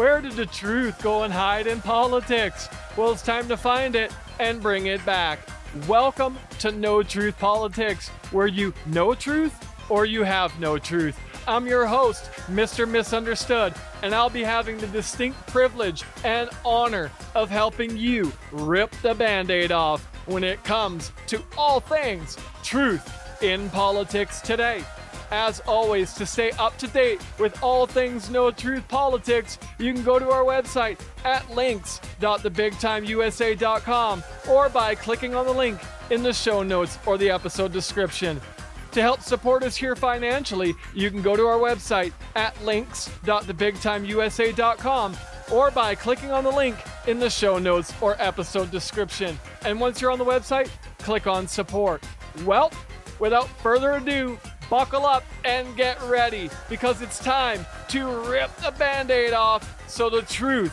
Where did the truth go and hide in politics? Well, it's time to find it and bring it back. Welcome to Know Truth Politics, where you know truth or you have no truth. I'm your host, Mr. Misunderstood, and I'll be having the distinct privilege and honor of helping you rip the band aid off when it comes to all things truth in politics today. As always, to stay up to date with all things Know Truth Politics, you can go to our website at links.thebigtimeusa.com or by clicking on the link in the show notes or the episode description. To help support us here financially, you can go to our website at links.thebigtimeusa.com or by clicking on the link in the show notes or episode description. And once you're on the website, click on support. Well, without further ado, buckle up and get ready because it's time to rip the band aid off so the truth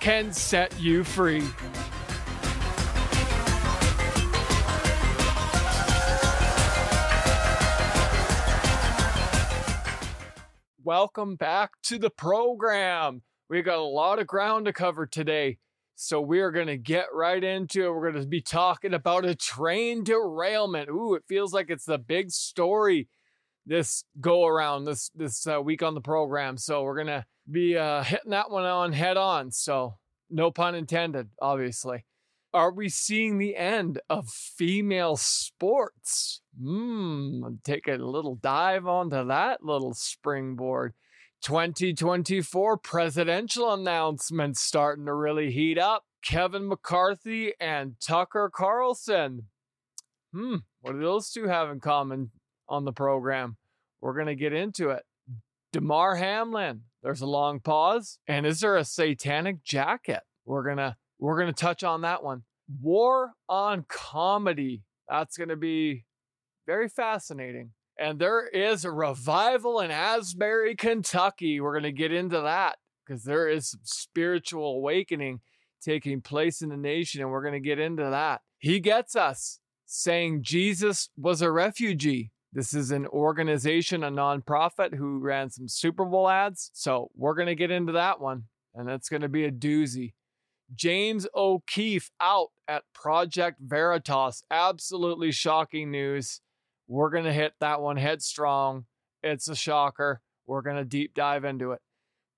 can set you free. Welcome back to the program. We got a lot of ground to cover today. So we're going to get right into it. We're going to be talking about a train derailment. Ooh, it feels like it's the big story this go around this this uh, week on the program. So we're to be uh, hitting that one on head on. So no pun intended, obviously. Are we seeing the end of female sports? Hmm, take a little dive onto that little springboard. 2024 presidential announcements starting to really heat up. Kevin McCarthy and Tucker Carlson. Hmm, what do those two have in common on the program? We're going to get into it. Damar Hamlin, there's a long pause. And is there a satanic jacket? We're going to we're going to touch on that one. War on comedy. That's going to be very fascinating. And there is a revival in Asbury, Kentucky. We're going to get into that because there is spiritual awakening taking place in the nation, and we're going to get into that. He gets us saying Jesus was a refugee. This is an organization, a nonprofit who ran some Super Bowl ads. So we're going to get into that one, and that's going to be a doozy. James O'Keefe out at Project Veritas. Absolutely shocking news. We're going to hit that one headstrong. It's a shocker. We're going to deep dive into it.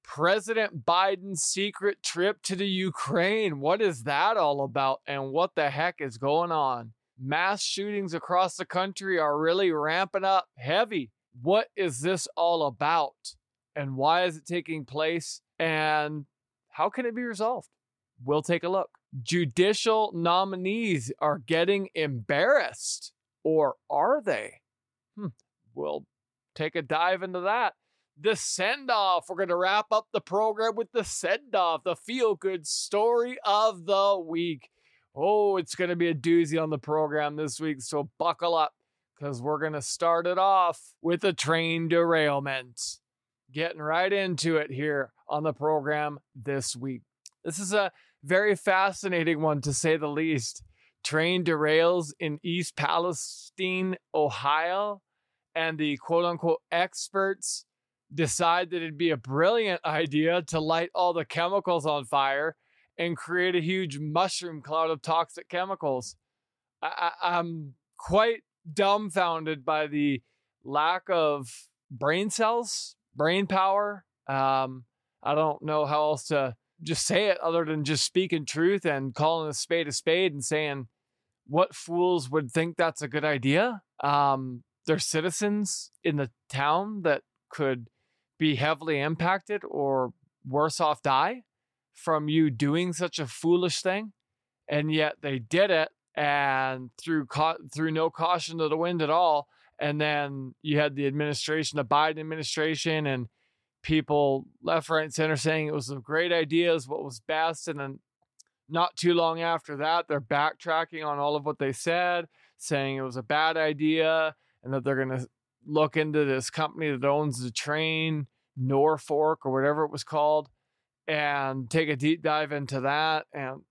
President Biden's secret trip to the Ukraine. What is that all about? And what the heck is going on? Mass shootings across the country are really ramping up heavy. What is this all about? And why is it taking place? And how can it be resolved? We'll take a look. Judicial nominees are getting embarrassed or are they? Hmm. We'll take a dive into that. The send off. We're going to wrap up the program with the send off, the feel good story of the week. Oh, it's going to be a doozy on the program this week, so buckle up because we're going to start it off with a train derailment. Getting right into it here on the program this week. This is a very fascinating one to say the least train derails in East Palestine, Ohio, and the quote unquote experts decide that it'd be a brilliant idea to light all the chemicals on fire and create a huge mushroom cloud of toxic chemicals. I, am quite dumbfounded by the lack of brain cells, brain power. Um, I don't know how else to just say it other than just speaking truth and calling a spade a spade and saying what fools would think that's a good idea. Um, there's citizens in the town that could be heavily impacted or worse off die from you doing such a foolish thing, and yet they did it and through ca- through no caution to the wind at all. And then you had the administration, the Biden administration, and people left, right, and center saying it was a great idea, is what was best. And then not too long after that, they're backtracking on all of what they said, saying it was a bad idea and that they're going to look into this company that owns the train, Norfolk or whatever it was called, and take a deep dive into that. And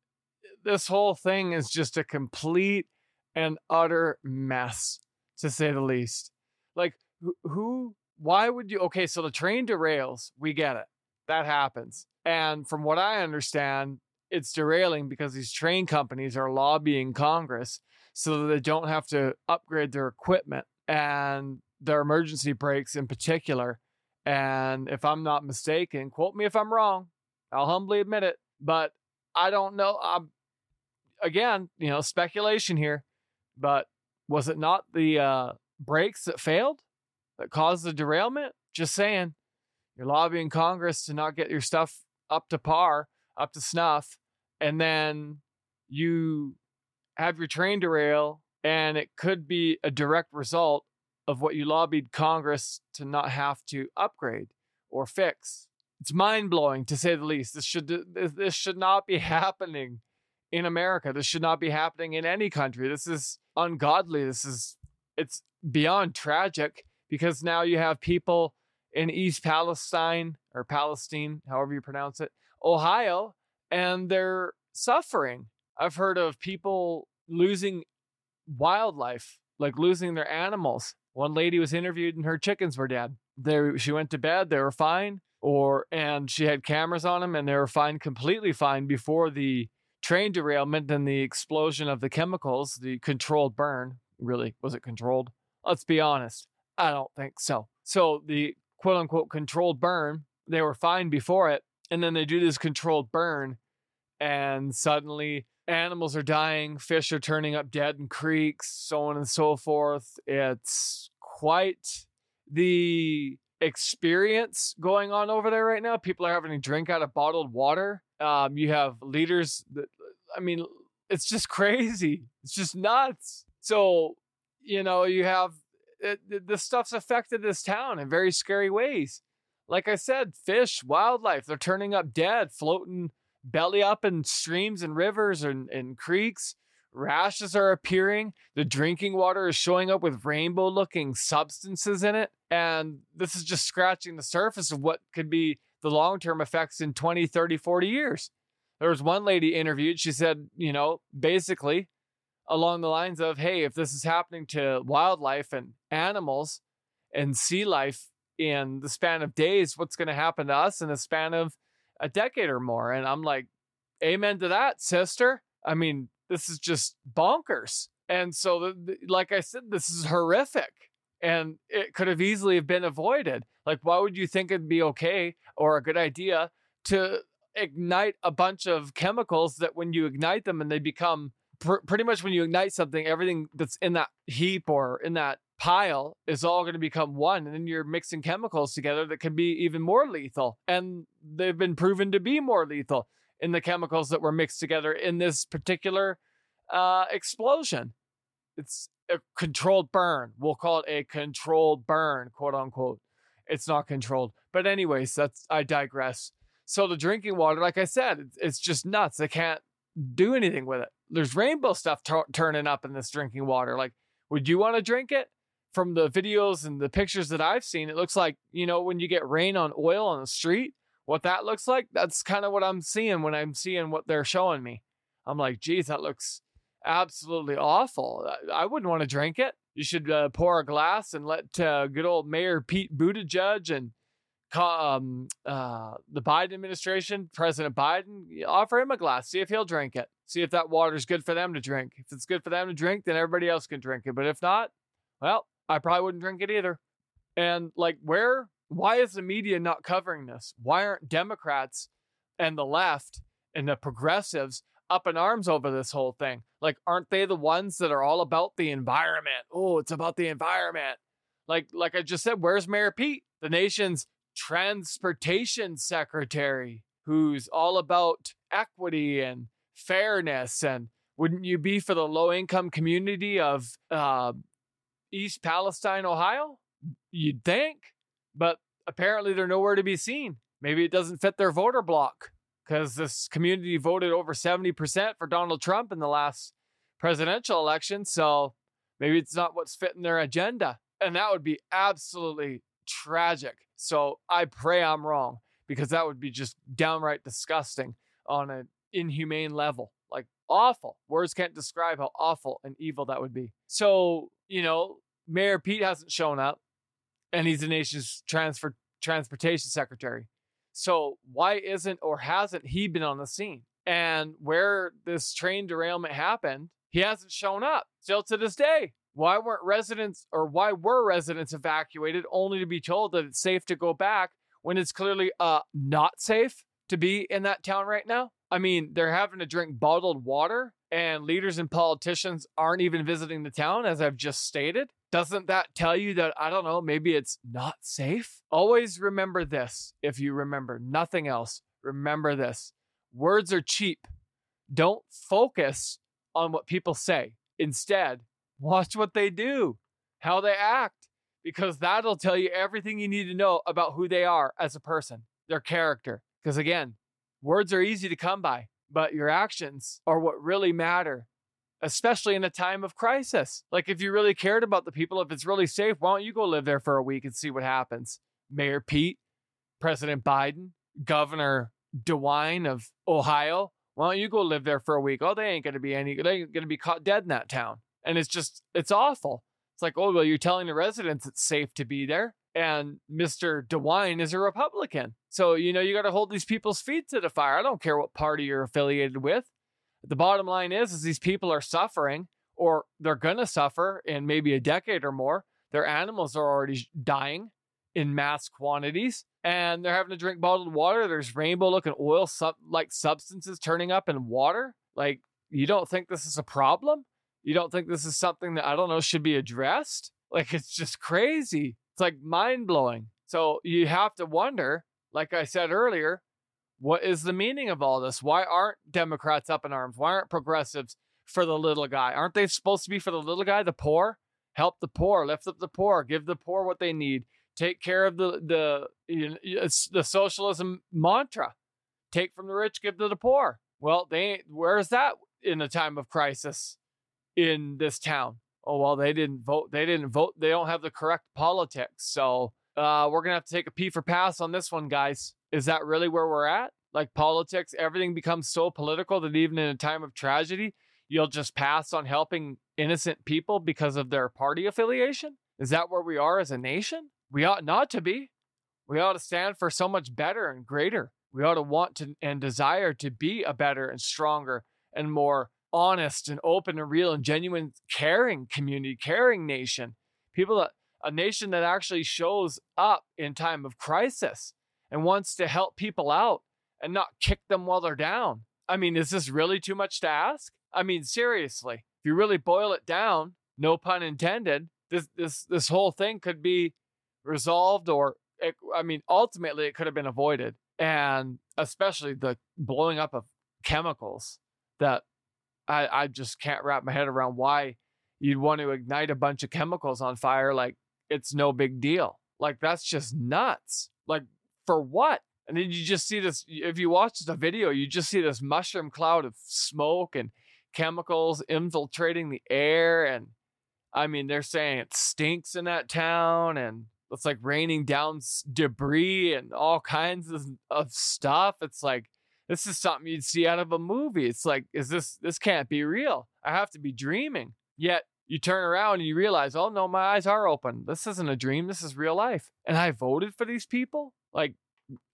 this whole thing is just a complete and utter mess, to say the least. Like, who why would you? Okay, so the train derails. We get it. That happens. And from what I understand, it's derailing because these train companies are lobbying Congress so that they don't have to upgrade their equipment and their emergency brakes in particular. And if I'm not mistaken, quote me if I'm wrong, I'll humbly admit it, but I don't know. I'm again, you know, speculation here, but was it not the uh, brakes that failed that caused the derailment? Just saying, you're lobbying Congress to not get your stuff up to par, up to snuff, and then you have your train derail, and it could be a direct result of what you lobbied Congress to not have to upgrade or fix. It's mind blowing to say the least. This should this should not be happening in America. This should not be happening in any country. This is ungodly. This is it's beyond tragic because now you have people in East Palestine or Palestine, however you pronounce it, Ohio, and they're suffering. I've heard of people losing wildlife, like losing their animals. One lady was interviewed and her chickens were dead. They, she went to bed, they were fine, or and she had cameras on them and they were fine, completely fine before the train derailment and the explosion of the chemicals, the controlled burn. Really, was it controlled? Let's be honest. I don't think so. So the quote unquote controlled burn, they were fine before it. And then they do this controlled burn, and suddenly animals are dying, fish are turning up dead in creeks, so on and so forth. It's quite the experience going on over there right now. People are having to drink out of bottled water. Um, you have leaders that, I mean, it's just crazy. It's just nuts. So, you know, you have it, it, stuff's affected this town in very scary ways. Like I said, fish, wildlife, they're turning up dead, floating belly up in streams and rivers and, and creeks. Rashes are appearing. The drinking water is showing up with rainbow looking substances in it. And this is just scratching the surface of what could be the long term effects in 20, 30, 40 years. There was one lady interviewed. She said, you know, basically along the lines of, hey, if this is happening to wildlife and animals and sea life in the span of days, what's going to happen to us in the span of a decade or more? And I'm like, amen to that, sister. I mean, this is just bonkers. And so, the, the, like I said, this is horrific and it could have easily have been avoided. Like, why would you think it'd be okay or a good idea to ignite a bunch of chemicals that when you ignite them and they become pr- pretty much when you ignite something, everything that's in that heap or in that pile is all going to become one and then you're mixing chemicals together that can be even more lethal and they've been proven to be more lethal in the chemicals that were mixed together in this particular uh, explosion. It's a controlled burn. We'll call it a controlled burn quote unquote. It's not controlled. But anyways that's i digress. So the drinking water like i said it's, just nuts. They can't do anything with it. There's rainbow stuff t- turning up in this drinking water. Like, would you want to drink it? From the videos and the pictures that I've seen, it looks like, you know, when you get rain on oil on the street, what that looks like, that's kind of what I'm seeing when I'm seeing what they're showing me. I'm like, geez, that looks absolutely awful. I, wouldn't want to drink it. You should uh, pour a glass and let uh, good old Mayor Pete Buttigieg and um, uh, the Biden administration, President Biden, offer him a glass, see if he'll drink it, see if that water's good for them to drink. If it's good for them to drink, then everybody else can drink it. But if not, well, I probably wouldn't drink it either. And like, where, why is the media not covering this? Why aren't Democrats and the left and the progressives up in arms over this whole thing? Like, aren't they the ones that are all about the environment? Oh, it's about the environment. Like, like I just said, where's Mayor Pete, the nation's transportation secretary who's all about equity and fairness and wouldn't you be for the low income community of uh, east palestine ohio you'd think but apparently they're nowhere to be seen maybe it doesn't fit their voter block because this community voted over 70% for donald trump in the last presidential election so maybe it's not what's fitting their agenda and that would be absolutely tragic so I pray I'm wrong because that would be just downright disgusting on an inhumane level. Like awful. Words can't describe how awful and evil that would be. So, you know, Mayor Pete hasn't shown up and he's the nation's transfer transportation secretary. So why isn't or hasn't he been on the scene? And where this train derailment happened, he hasn't shown up still to this day. Why weren't residents or why were residents evacuated only to be told that it's safe to go back when it's clearly uh not safe to be in that town right now? I mean, they're having to drink bottled water and leaders and politicians aren't even visiting the town as I've just stated. Doesn't that tell you that I don't know, maybe it's not safe? Always remember this if you remember nothing else. Remember this. Words are cheap. Don't focus on what people say. Instead, watch what they do, how they act, because that'll tell you everything you need to know about who they are as a person, their character. Because again, words are easy to come by, but your actions are what really matter, especially in a time of crisis. Like if you really cared about the people, if it's really safe, why don't you go live there for a week and see what happens? Mayor Pete, President Biden, Governor DeWine of Ohio, why don't you go live there for a week? Oh, they ain't gonna be any they ain't gonna be caught dead in that town. And it's just it's awful. It's like, oh well, you're telling the residents it's safe to be there. And Mr. DeWine is a Republican. So, you know, you gotta hold these people's feet to the fire. I don't care what party you're affiliated with. The bottom line is is these people are suffering or they're gonna suffer in maybe a decade or more. Their animals are already dying in mass quantities and they're having to drink bottled water. There's rainbow looking oil sub- like substances turning up in water. Like, you don't think this is a problem? You don't think this is something that I don't know should be addressed? Like, it's just crazy. It's like mind blowing. So, you have to wonder, like I said earlier, what is the meaning of all this? Why aren't Democrats up in arms? Why aren't progressives for the little guy? Aren't they supposed to be for the little guy, the poor? Help the poor, lift up the poor, give the poor what they need take care of the the you it's the socialism mantra take from the rich give to the poor well they where's that in a time of crisis in this town oh well they didn't vote they didn't vote they don't have the correct politics. So uh, we're gonna have to take a p for pass on this one guys. Is that really where we're at? Like politics everything becomes so political that even in a time of tragedy you'll just pass on helping innocent people because of their party affiliation? Is that where we are as a nation? We ought not to be. We ought to stand for so much better and greater. We ought to want to and desire to be a better and stronger and more honest and open and real and genuine caring community, caring nation. People that a nation that actually shows up in time of crisis and wants to help people out and not kick them while they're down. I mean, is this really too much to ask? I mean, seriously, if you really boil it down, no pun intended, this this this whole thing could be resolved or it, I mean, ultimately it could have been avoided. And especially the blowing up of chemicals that I, I just can't wrap my head around why you'd want to ignite a bunch of chemicals on fire like it's no big deal. Like that's just nuts. Like for what? And then you just see this if you watch the video, you just see this mushroom cloud of smoke and chemicals infiltrating the air and I mean they're saying it stinks in that town and it's like raining down debris and all kinds of, of stuff. It's like this is something you'd see out of a movie. It's like, is this this can't be real? I have to be dreaming. Yet you turn around and you realize, oh no, my eyes are open. This isn't a dream. This is real life. And I voted for these people. Like,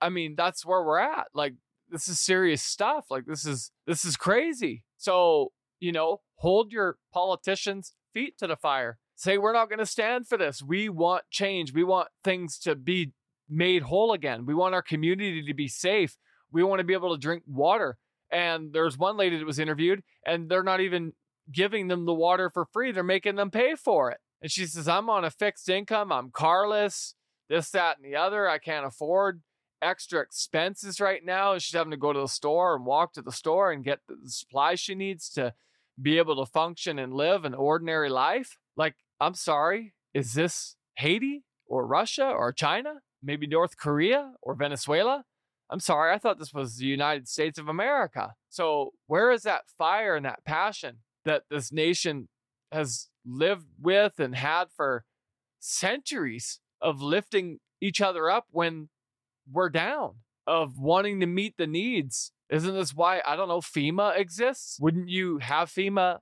I mean, that's where we're at. Like, this is serious stuff. Like, this is this is crazy. So, you know, hold your politicians' feet to the fire say we're not going to stand for this. We want change. We want things to be made whole again. We want our community to be safe. We want to be able to drink water. And there's one lady that was interviewed, and they're not even giving them the water for free. They're making them pay for it. And she says, I'm on a fixed income. I'm carless, this, that, and the other. I can't afford extra expenses right now. And she's having to go to the store and walk to the store and get the supplies she needs to be able to function and live an ordinary life. Like, I'm sorry, is this Haiti or Russia or China? Maybe North Korea or Venezuela? I'm sorry, I thought this was the United States of America. So, where is that fire and that passion that this nation has lived with and had for centuries of lifting each other up when we're down, of wanting to meet the needs? Isn't this why, I don't know, FEMA exists? Wouldn't you have FEMA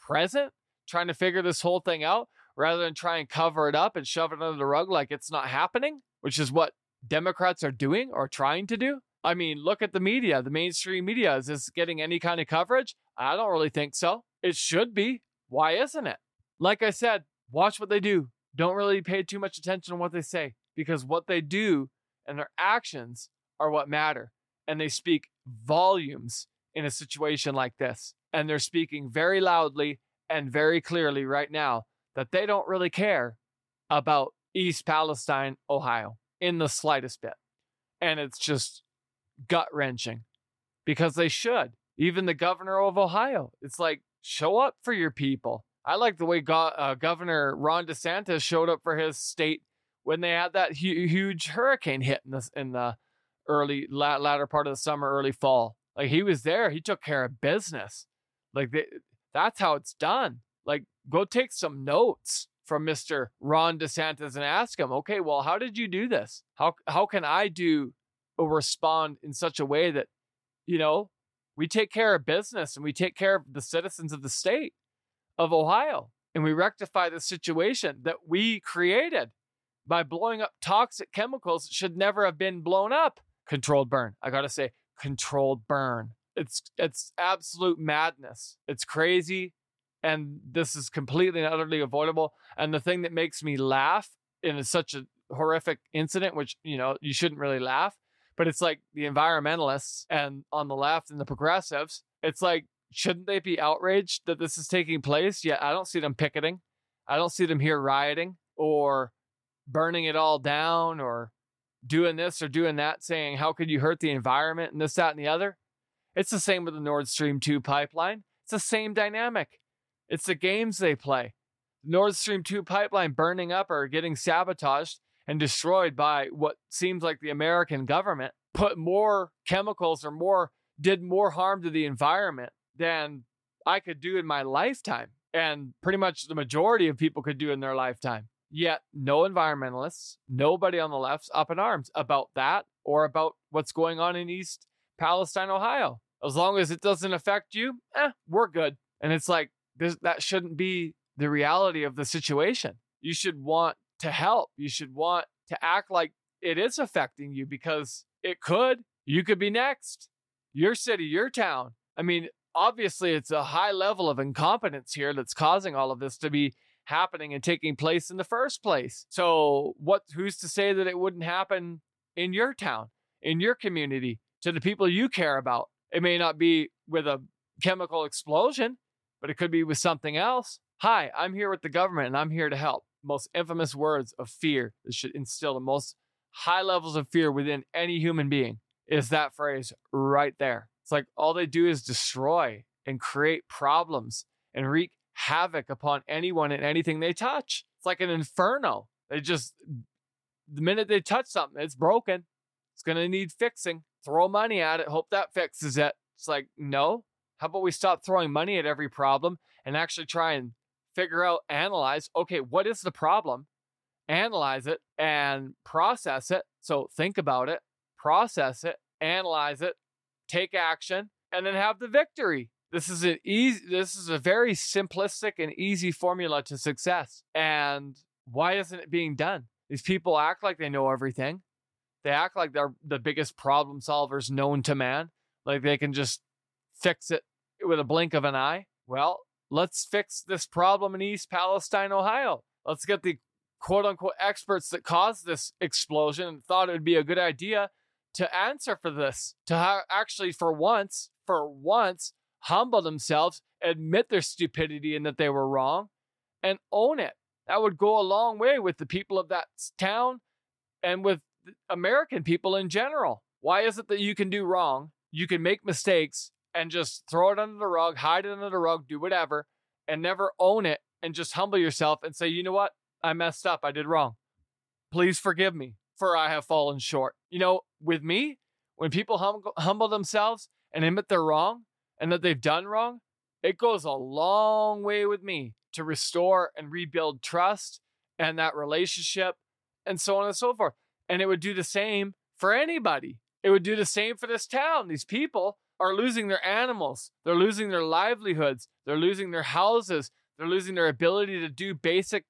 present trying to figure this whole thing out rather than try and cover it up and shove it under the rug like it's not happening, which is what Democrats are doing or trying to do? I mean, look at the media, the mainstream media. Is this getting any kind of coverage? I don't really think so. It should be. Why isn't it? Like I said, watch what they do. Don't really pay too much attention to what they say because what they do and their actions are what matter. And they speak volumes in a situation like this. And they're speaking very loudly and very clearly right now that they don't really care about East Palestine, Ohio, in the slightest bit. And it's just gut wrenching because they should. Even the governor of Ohio, it's like, show up for your people. I like the way Go- uh, Governor Ron DeSantis showed up for his state when they had that hu- huge hurricane hit in the, in the early, la- latter part of the summer, early fall. Like he was there, he took care of business. Like they, that's how it's done. Like go take some notes from Mr. Ron DeSantis and ask him, okay, well, how did you do this? How how can I do or respond in such a way that, you know, we take care of business and we take care of the citizens of the state of Ohio and we rectify the situation that we created by blowing up toxic chemicals that should never have been blown up. Controlled burn. I gotta say, controlled burn. It's it's absolute madness. It's crazy and this is completely and utterly avoidable. And the thing that makes me laugh in such a horrific incident, which you know you shouldn't really laugh, but it's like the environmentalists and on the left and the progressives. It's like shouldn't they be outraged that this is taking place? Yet I don't see them picketing. I don't see them here rioting or burning it all down or doing this or doing that, saying, How could you hurt the environment and this, that, and the other? It's the same with the Nord Stream 2 pipeline. It's the same dynamic. It's the games they play. Nord Stream 2 pipeline burning up or getting sabotaged and destroyed by what seems like the American government put more chemicals or more did more harm to the environment than I could do in my lifetime and pretty much the majority of people could do in their lifetime. Yet no environmentalists, nobody on the left's up in arms about that or about what's going on in East Palestine, Ohio. As long as it doesn't affect you, eh, we're good. And it's like, this, that shouldn't be the reality of the situation. You should want to help. You should want to act like it is affecting you because it could. You could be next. Your city, your town. I mean, obviously, it's a high level of incompetence here that's causing all of this to be happening and taking place in the first place. So, what who's to say that it wouldn't happen in your town, in your community, to the people you care about? It may not be with a chemical explosion, but it could be with something else. Hi, I'm here with the government and I'm here to help. Most infamous words of fear that should instill the most high levels of fear within any human being is that phrase right there. It's like all they do is destroy and create problems and wreak havoc upon anyone and anything they touch. It's like an inferno. They just, the minute they touch something, it's broken. It's going to need fixing. Throw money at it, hope that fixes it. It's like, no. How about we stop throwing money at every problem and actually try and figure out, analyze, okay, what is the problem? Analyze it and process it. So think about it, process it, analyze it, take action, and then have the victory. This is an easy this is a very simplistic and easy formula to success. And why isn't it being done? These people act like they know everything. They act like they're the biggest problem solvers known to man. Like they can just fix it with a blink of an eye. Well, let's fix this problem in East Palestine, Ohio. Let's get the quote unquote experts that caused this explosion and thought it would be a good idea to answer for this, to ha- actually, for once, for once, humble themselves, admit their stupidity and that they were wrong, and own it. That would go a long way with the people of that town and with American people in general. Why is it that you can do wrong? You can make mistakes and just throw it under the rug, hide it under the rug, do whatever, and never own it and just humble yourself and say, you know what? I messed up. I did wrong. Please forgive me, for I have fallen short. You know, with me, when people hum- humble themselves and admit they're wrong, and that they've done wrong, it goes a long way with me to restore and rebuild trust and that relationship and so on and so forth. And it would do the same for anybody. It would do the same for this town. These people are losing their animals, they're losing their livelihoods, they're losing their houses, they're losing their ability to do basic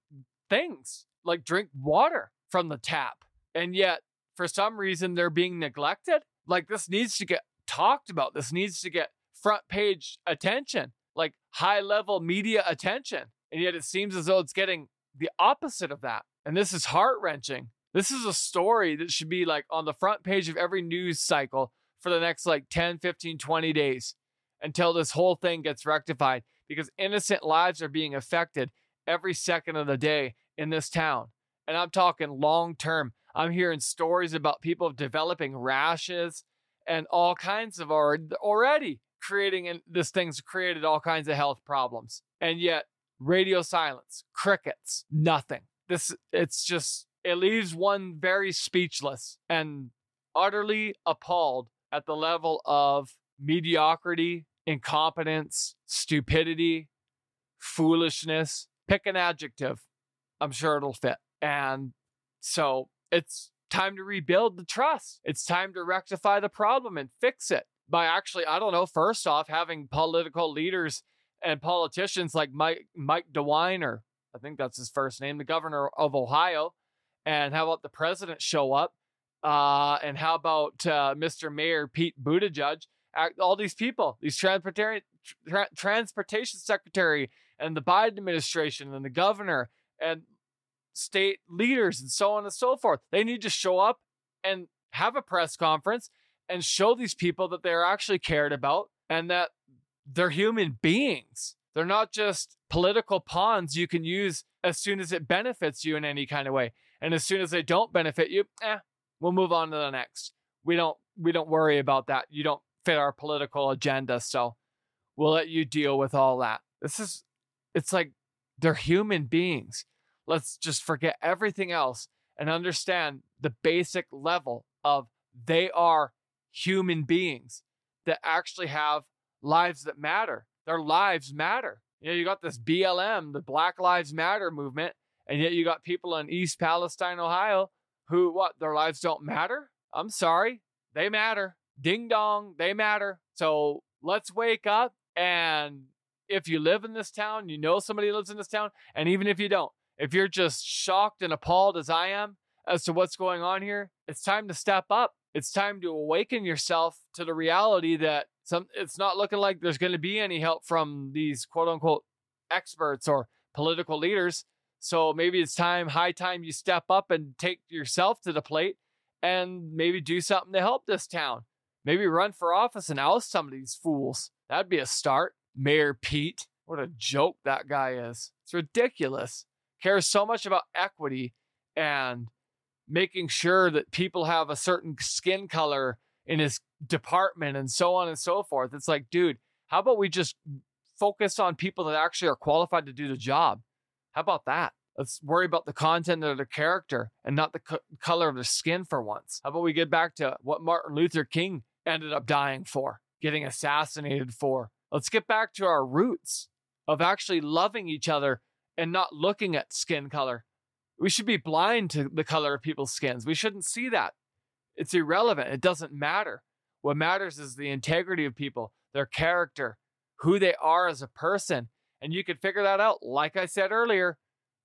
things like drink water from the tap. And yet, for some reason they're being neglected. Like this needs to get talked about. This needs to get front page attention, like high level media attention. And yet it seems as though it's getting the opposite of that. And this is heart wrenching. This is a story that should be like on the front page of every news cycle for the next like 10, 15, 20 days until this whole thing gets rectified because innocent lives are being affected every second of the day in this town. And I'm talking long term. I'm hearing stories about people developing rashes and all kinds of already creating and this thing's created all kinds of health problems. And yet radio silence, crickets, nothing. This it's just it leaves one very speechless and utterly appalled at the level of mediocrity, incompetence, stupidity, foolishness. Pick an adjective. I'm sure it'll fit. And so it's time to rebuild the trust. It's time to rectify the problem and fix it by actually, I don't know, first off, having political leaders and politicians like Mike, Mike DeWine, or I think that's his first name, the governor of Ohio. And how about the president show up? Uh, and how about uh, Mr. Mayor Pete Buttigieg? All these people, these transportation tra- transportation secretary and the Biden administration and the governor and state leaders and so on and so forth. They need to show up and have a press conference and show these people that they're actually cared about and that they're human beings. They're not just political pawns you can use as soon as it benefits you in any kind of way. And as soon as they don't benefit you, eh, we'll move on to the next. We don't we don't worry about that. You don't fit our political agenda, so we'll let you deal with all that. This is it's like they're human beings. Let's just forget everything else and understand the basic level of they are human beings that actually have lives that matter. Their lives matter. You know, you got this BLM, the Black Lives Matter movement, and yet you got people in East Palestine, Ohio, who what their lives don't matter. I'm sorry, they matter. Ding dong, they matter. So let's wake up. And if you live in this town, you know somebody lives in this town, and even if you don't, if you're just shocked and appalled as I am as to what's going on here, it's time to step up. It's time to awaken yourself to the reality that some it's not looking like there's going to be any help from these quote unquote experts or political leaders. So maybe it's time, high time you step up and take yourself to the plate and maybe do something to help this town. Maybe run for office and oust some of these fools. That'd be a start. Mayor Pete. What a joke that guy is. It's ridiculous. Cares so much about equity and making sure that people have a certain skin color in his department and so on and so forth. It's like, dude, how about we just focus on people that actually are qualified to do the job? How about that? Let's worry about the content of the character and not the co- color of the skin for once. How about we get back to what Martin Luther King ended up dying for, getting assassinated for? Let's get back to our roots of actually loving each other and not looking at skin color. We should be blind to the color of people's skins. We shouldn't see that. It's irrelevant. It doesn't matter. What matters is the integrity of people, their character, who they are as a person. And you can figure that out, like I said earlier,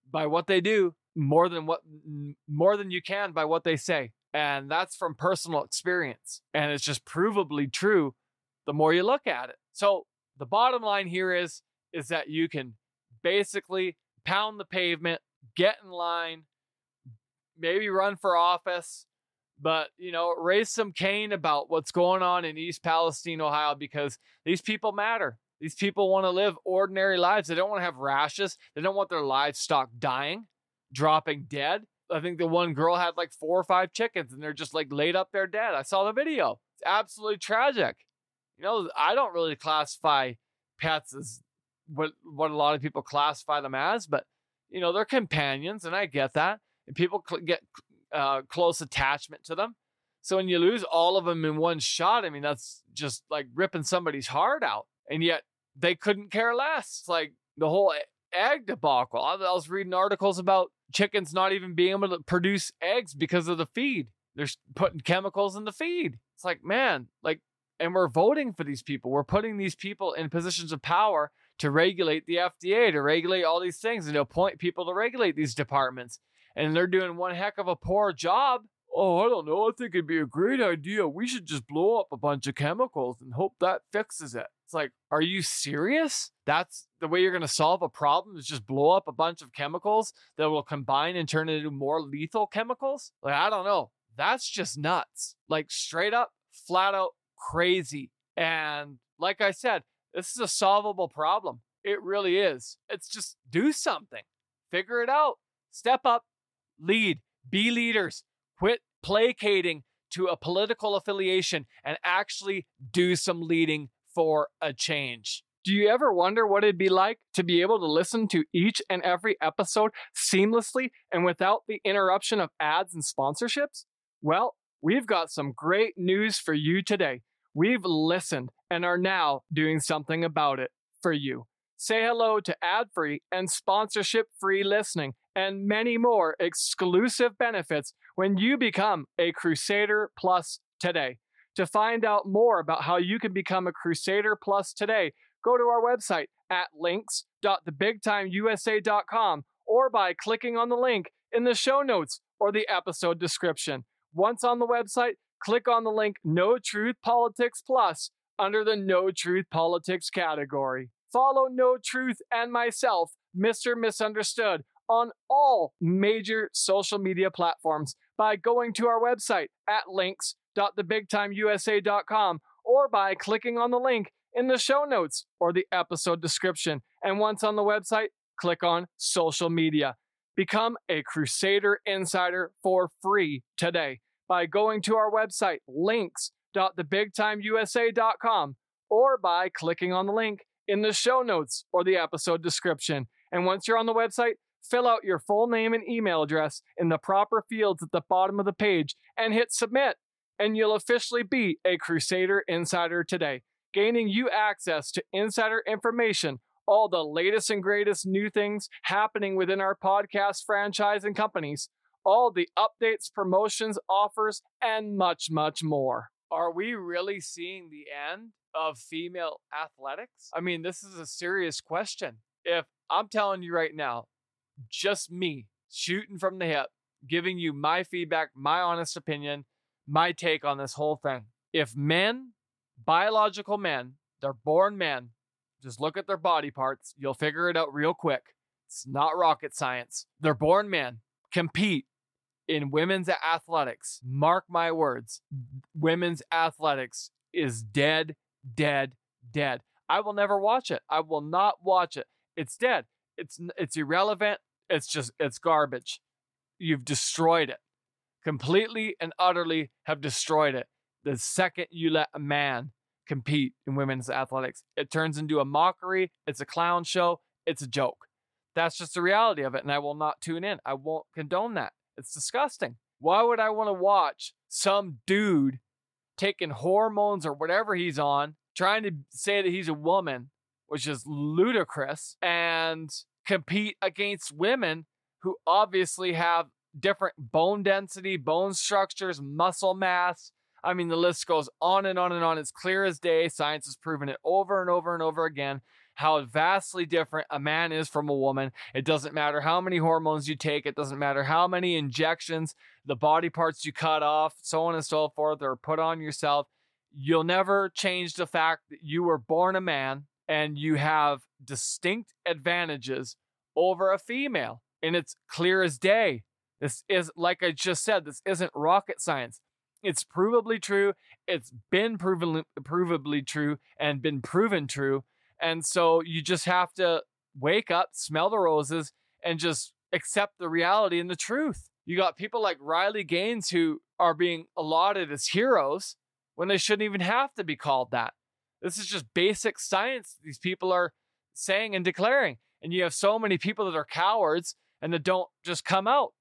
by what they do more than what more than you can by what they say. And that's from personal experience. And it's just provably true the more you look at it. So the bottom line here is is that you can basically pound the pavement, get in line, maybe run for office, but you know, raise some cane about what's going on in East Palestine, Ohio, because these people matter. These people want to live ordinary lives. They don't want to have rashes. They don't want their livestock dying, dropping dead. I think the one girl had like four or five chickens and they're just like laid up there dead. I saw the video. It's absolutely tragic. You know, I don't really classify pets as what what a lot of people classify them as, but you know, they're companions and I get that. And people cl- get uh, close attachment to them. So when you lose all of them in one shot, I mean, that's just like ripping somebody's heart out. And yet they couldn't care less. It's like the whole egg debacle. I was reading articles about chickens not even being able to produce eggs because of the feed. They're putting chemicals in the feed. It's like, man, like, and we're voting for these people. We're putting these people in positions of power to regulate the FDA, to regulate all these things, and to appoint people to regulate these departments and they're doing one heck of a poor job. Oh, I don't know. I think it'd be a great idea. We should just blow up a bunch of chemicals and hope that fixes it. It's like, are you serious? That's the way you're going to solve a problem is just blow up a bunch of chemicals that will combine and turn into more lethal chemicals? Like, I don't know. That's just nuts. Like, straight up, flat out crazy. And like I said, this is a solvable problem. It really is. It's just do something, figure it out, step up, lead, be leaders, quit placating to a political affiliation and actually do some leading for a change. Do you ever wonder what it'd be like to be able to listen to each and every episode seamlessly and without the interruption of ads and sponsorships? Well, we've got some great news for you today. We've listened and are now doing something about it for you. Say hello to ad free and sponsorship free listening and many more exclusive benefits when you become a Crusader Plus today. To find out more about how you can become a Crusader Plus today, go to our website at links.thebigtimeusa.com or by clicking on the link in the show notes or the episode description. Once on the website, click on the link Know Truth Politics Plus under the Know Truth Politics category. Follow Know Truth and myself, Mr. Misunderstood, on all major social media platforms by going to our website at links.thebigtimeusa.com or by clicking on the link in the show notes or the episode description. And once on the website, click on social media. Become a Crusader Insider for free today by going to our website, links.thebigtimeusa.com, or by clicking on the link in the show notes or the episode description. And once you're on the website, fill out your full name and email address in the proper fields at the bottom of the page and hit submit. And you'll officially be a Crusader Insider today, gaining you access to insider information, all the latest and greatest new things happening within our podcast franchise and companies, all the updates, promotions, offers, and much, much more. Are we really seeing the end of female athletics? I mean, this is a serious question. If I'm telling you right now, just me shooting from the hip, giving you my feedback, my honest opinion, my take on this whole thing. If men, biological men, they're born men, just look at their body parts, you'll figure it out real quick. It's not rocket science. They're born men, compete in women's athletics. Mark my words, women's athletics is dead, dead, dead. I will never watch it. I will not watch it. It's dead. It's it's irrelevant. It's just it's garbage. You've destroyed it. Completely and utterly have destroyed it. The second you let a man compete in women's athletics, it turns into a mockery, it's a clown show, it's a joke. That's just the reality of it and I will not tune in. I won't condone that. It's disgusting. Why would I want to watch some dude taking hormones or whatever he's on, trying to say that he's a woman, which is ludicrous, and compete against women who obviously have different bone density, bone structures, muscle mass. I mean, the list goes on and on and on. It's clear as day. Science has proven it over and over and over again how vastly different a man is from a woman. It doesn't matter how many hormones you take, it doesn't matter how many injections, the body parts you cut off, so on and so forth, or put on yourself. You'll never change the fact that you were born a man and you have distinct advantages over a female. And it's clear as day. This is, like I just said, this isn't rocket science. It's provably true. It's been proven, provably true and been proven true. And so you just have to wake up, smell the roses, and just accept the reality and the truth. You got people like Riley Gaines who are being allotted as heroes when they shouldn't even have to be called that. This is just basic science these people are saying and declaring. And you have so many people that are cowards and that don't just come out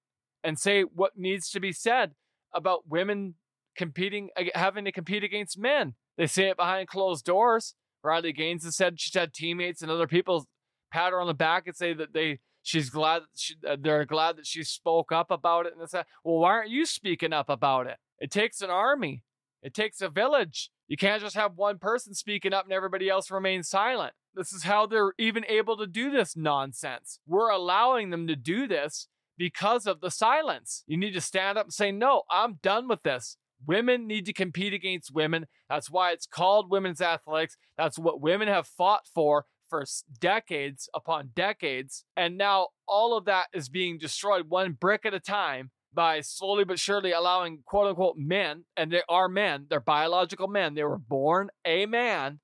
and say what needs to be said about women competing, having to compete against men. They say it behind closed doors. Riley Gaines has said she's had teammates and other people pat her on the back and say that they she's glad she, they're glad that she spoke up about it and say, well, why aren't you speaking up about it? It takes an army. It takes a village. You can't just have one person speaking up and everybody else remains silent. This is how they're even able to do this nonsense. We're allowing them to do this because of the silence. You need to stand up and say, no, I'm done with this. Women need to compete against women. That's why it's called women's athletics. That's what women have fought for for decades upon decades. And now all of that is being destroyed one brick at a time by slowly but surely allowing quote unquote men, and they are men, they're biological men, they were born a man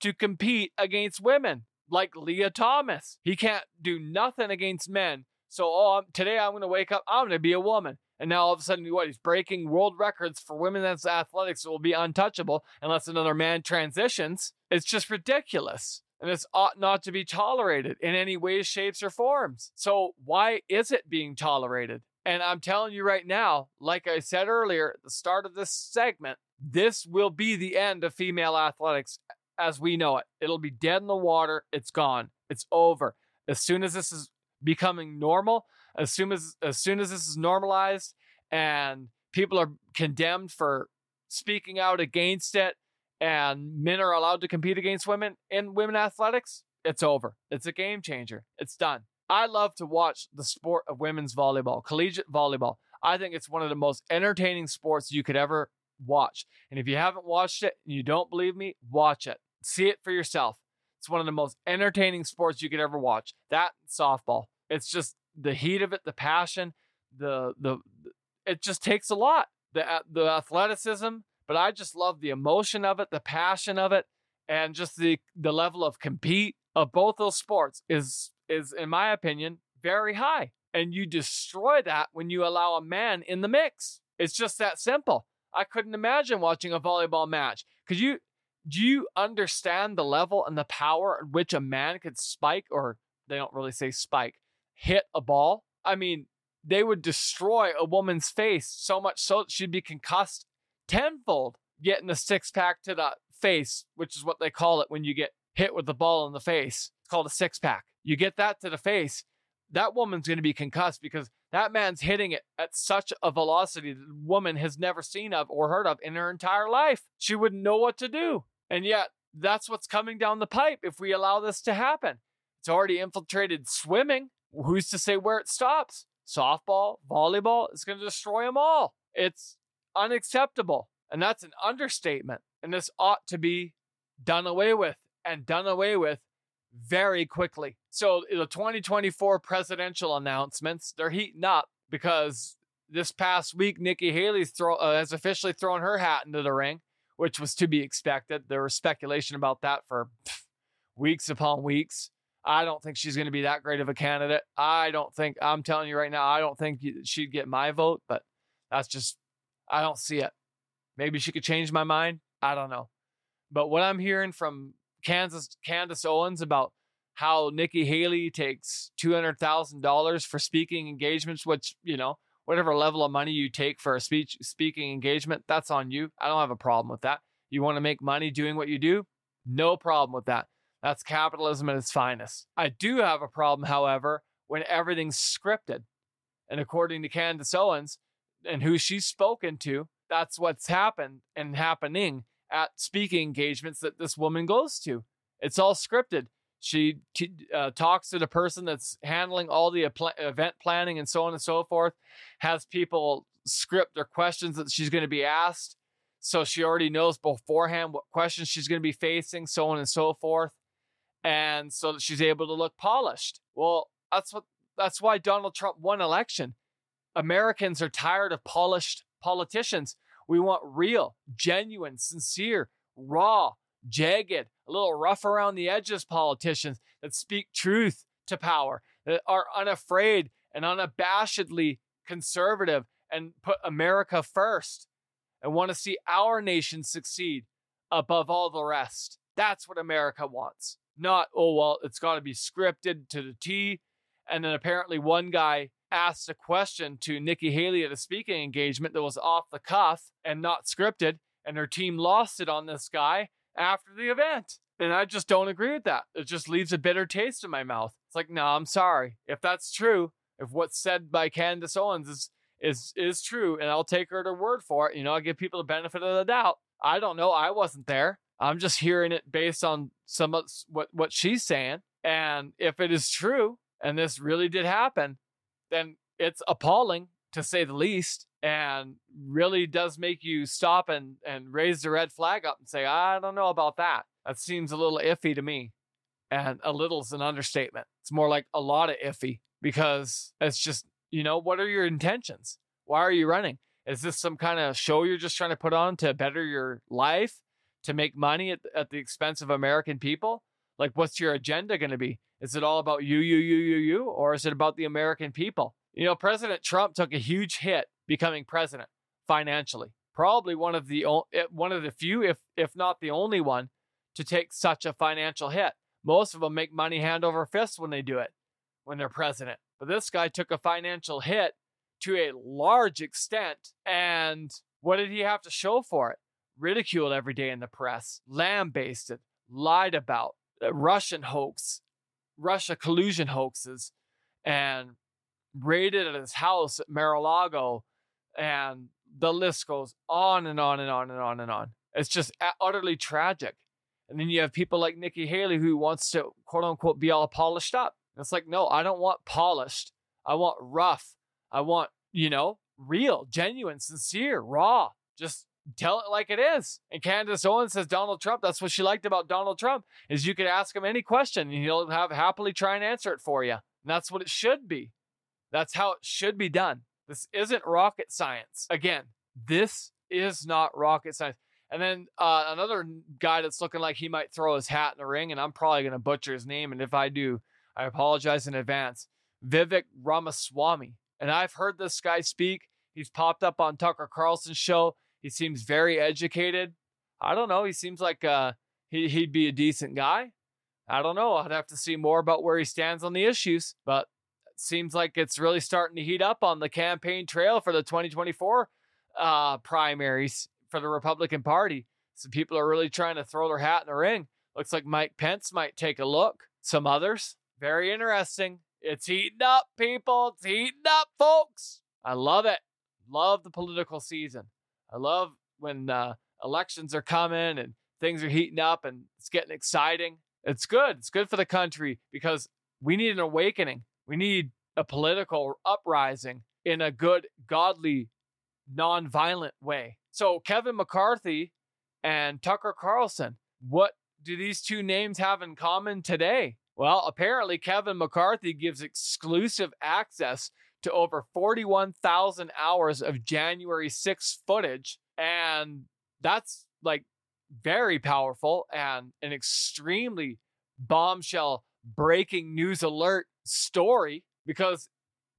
to compete against women, like Lia Thomas. He can't do nothing against men. So, oh, today I'm going to wake up, I'm going to be a woman. And now all of a sudden, what? He's breaking world records for women's athletics. It will be untouchable unless another man transitions. It's just ridiculous. And this ought not to be tolerated in any ways, shapes, or forms. So, why is it being tolerated? And I'm telling you right now, like I said earlier at the start of this segment, this will be the end of female athletics as we know it. It'll be dead in the water. It's gone. It's over. As soon as this is becoming normal, as soon as as soon as this is normalized and people are condemned for speaking out against it and men are allowed to compete against women in women athletics, it's over. It's a game changer. It's done. I love to watch the sport of women's volleyball, collegiate volleyball. I think it's one of the most entertaining sports you could ever watch. And if you haven't watched it and you don't believe me, watch it. See it for yourself. It's one of the most entertaining sports you could ever watch. That softball. It's just the heat of it, the passion, the the it just takes a lot. The the athleticism, but I just love the emotion of it, the passion of it, and just the the level of compete of both those sports is is, in my opinion, very high. And you destroy that when you allow a man in the mix. It's just that simple. I couldn't imagine watching a volleyball match. Could you do you understand the level and the power at which a man could spike or they don't really say spike, hit a ball? I mean, they would destroy a woman's face so much so that she'd be concussed tenfold, getting a six pack to the face, which is what they call it when you get hit with the ball in the face. Called a six pack. You get that to the face, that woman's going to be concussed because that man's hitting it at such a velocity that the woman has never seen of or heard of in her entire life. She wouldn't know what to do. And yet, that's what's coming down the pipe if we allow this to happen. It's already infiltrated swimming. Who's to say where it stops? Softball, volleyball, it's going to destroy them all. It's unacceptable. And that's an understatement. And this ought to be done away with and done away with very quickly. So the 2024 presidential announcements, they're heating up because this past week, Nikki Haley throw, uh, has officially thrown her hat into the ring, which was to be expected. There was speculation about that for pff, weeks upon weeks. I don't think she's going to be that great of a candidate. I don't think, I'm telling you right now, I don't think she'd get my vote, but that's just, I don't see it. Maybe she could change my mind. I don't know. But what I'm hearing from Kansas Candace Owens about how Nikki Haley takes two hundred thousand dollars for speaking engagements, which you know whatever level of money you take for a speech speaking engagement, that's on you. I don't have a problem with that. You want to make money doing what you do, no problem with that. That's capitalism at its finest. I do have a problem, however, when everything's scripted. And according to Candace Owens and who she's spoken to, that's what's happened and happening at speaking engagements that this woman goes to. It's all scripted. She uh, talks to the person that's handling all the event planning and so on and so forth, has people script their questions that she's going to be asked. So she already knows beforehand what questions she's going to be facing, so on and so forth. And so that she's able to look polished. Well, that's what that's why Donald Trump won election. Americans are tired of polished politicians we want real, genuine, sincere, raw, jagged, a little rough around the edges politicians that speak truth to power, that are unafraid and unabashedly conservative and put America first and want to see our nation succeed above all the rest. That's what America wants. Not, oh, well, it's got to be scripted to the T. And then apparently one guy asked a question to Nikki Haley at a speaking engagement that was off the cuff and not scripted, and her team lost it on this guy after the event. And I just don't agree with that. It just leaves a bitter taste in my mouth. It's like, no, I'm sorry. If that's true, if what's said by Candace Owens is is is true, and I'll take her to word for it, you know, I give people the benefit of the doubt. I don't know. I wasn't there. I'm just hearing it based on some of what what she's saying. And if it is true, and this really did happen, then it's appalling to say the least and really does make you stop and, and raise the red flag up and say, I don't know about that. That seems a little iffy to me. And a little is an understatement. It's more like a lot of iffy because it's just, you know, what are your intentions? Why are you running? Is this some kind of show you're just trying to put on to better your life, to make money at, at the expense of American people? Like, what's your agenda going to be? Is it all about you, you, you, you, you, or is it about the American people? You know, President Trump took a huge hit becoming president financially. Probably one of the eh, one of the few, if if not the only one, to take such a financial hit. Most of them make money hand over fist when they do it, when they're president. But this guy took a financial hit to a large extent. And what did he have to show for it? Ridiculed every day in the press, lambasted, lied about, Uh, Russian hoax, Russia collusion hoaxes, and raided at his house at Mar-a-Lago, and the list goes on and on and on and on and on. It's just utterly tragic. And then you have people like Nikki Haley who wants to quote unquote be all polished up. It's like, no, I don't want polished. I want rough. I want, you know, real, genuine, sincere, raw. Just tell it like it is. And Candace Owens says Donald Trump, that's what she liked about Donald Trump, is you could ask him any question and he'll have happily try and answer it for you. And that's what it should be. That's how it should be done. This isn't rocket science. Again, this is not rocket science. And then uh, another guy that's looking like he might throw his hat in the ring, and I'm probably going to butcher his name. And if I do, I apologize in advance. Vivek Ramaswamy. And I've heard this guy speak. He's popped up on Tucker Carlson's show. He seems very educated. I don't know. He seems like uh, he, he'd be a decent guy. I don't know. I'd have to see more about where he stands on the issues, but it seems like it's really starting to heat up on the campaign trail for the 2024 uh, primaries for the Republican Party. Some people are really trying to throw their hat in the ring. Looks like Mike Pence might take a look. Some others. Very interesting. It's heating up, people. It's heating up, folks. I love it. Love the political season. I love when uh, elections are coming and things are heating up and it's getting exciting. It's good. It's good for the country because we need an awakening. We need a political uprising in a good, godly, non-violent way. So Kevin McCarthy and Tucker Carlson, what do these two names have in common today? Well, apparently Kevin McCarthy gives exclusive access to over 41,000 hours of January 6 footage. And that's like very powerful and an extremely bombshell breaking news alert story because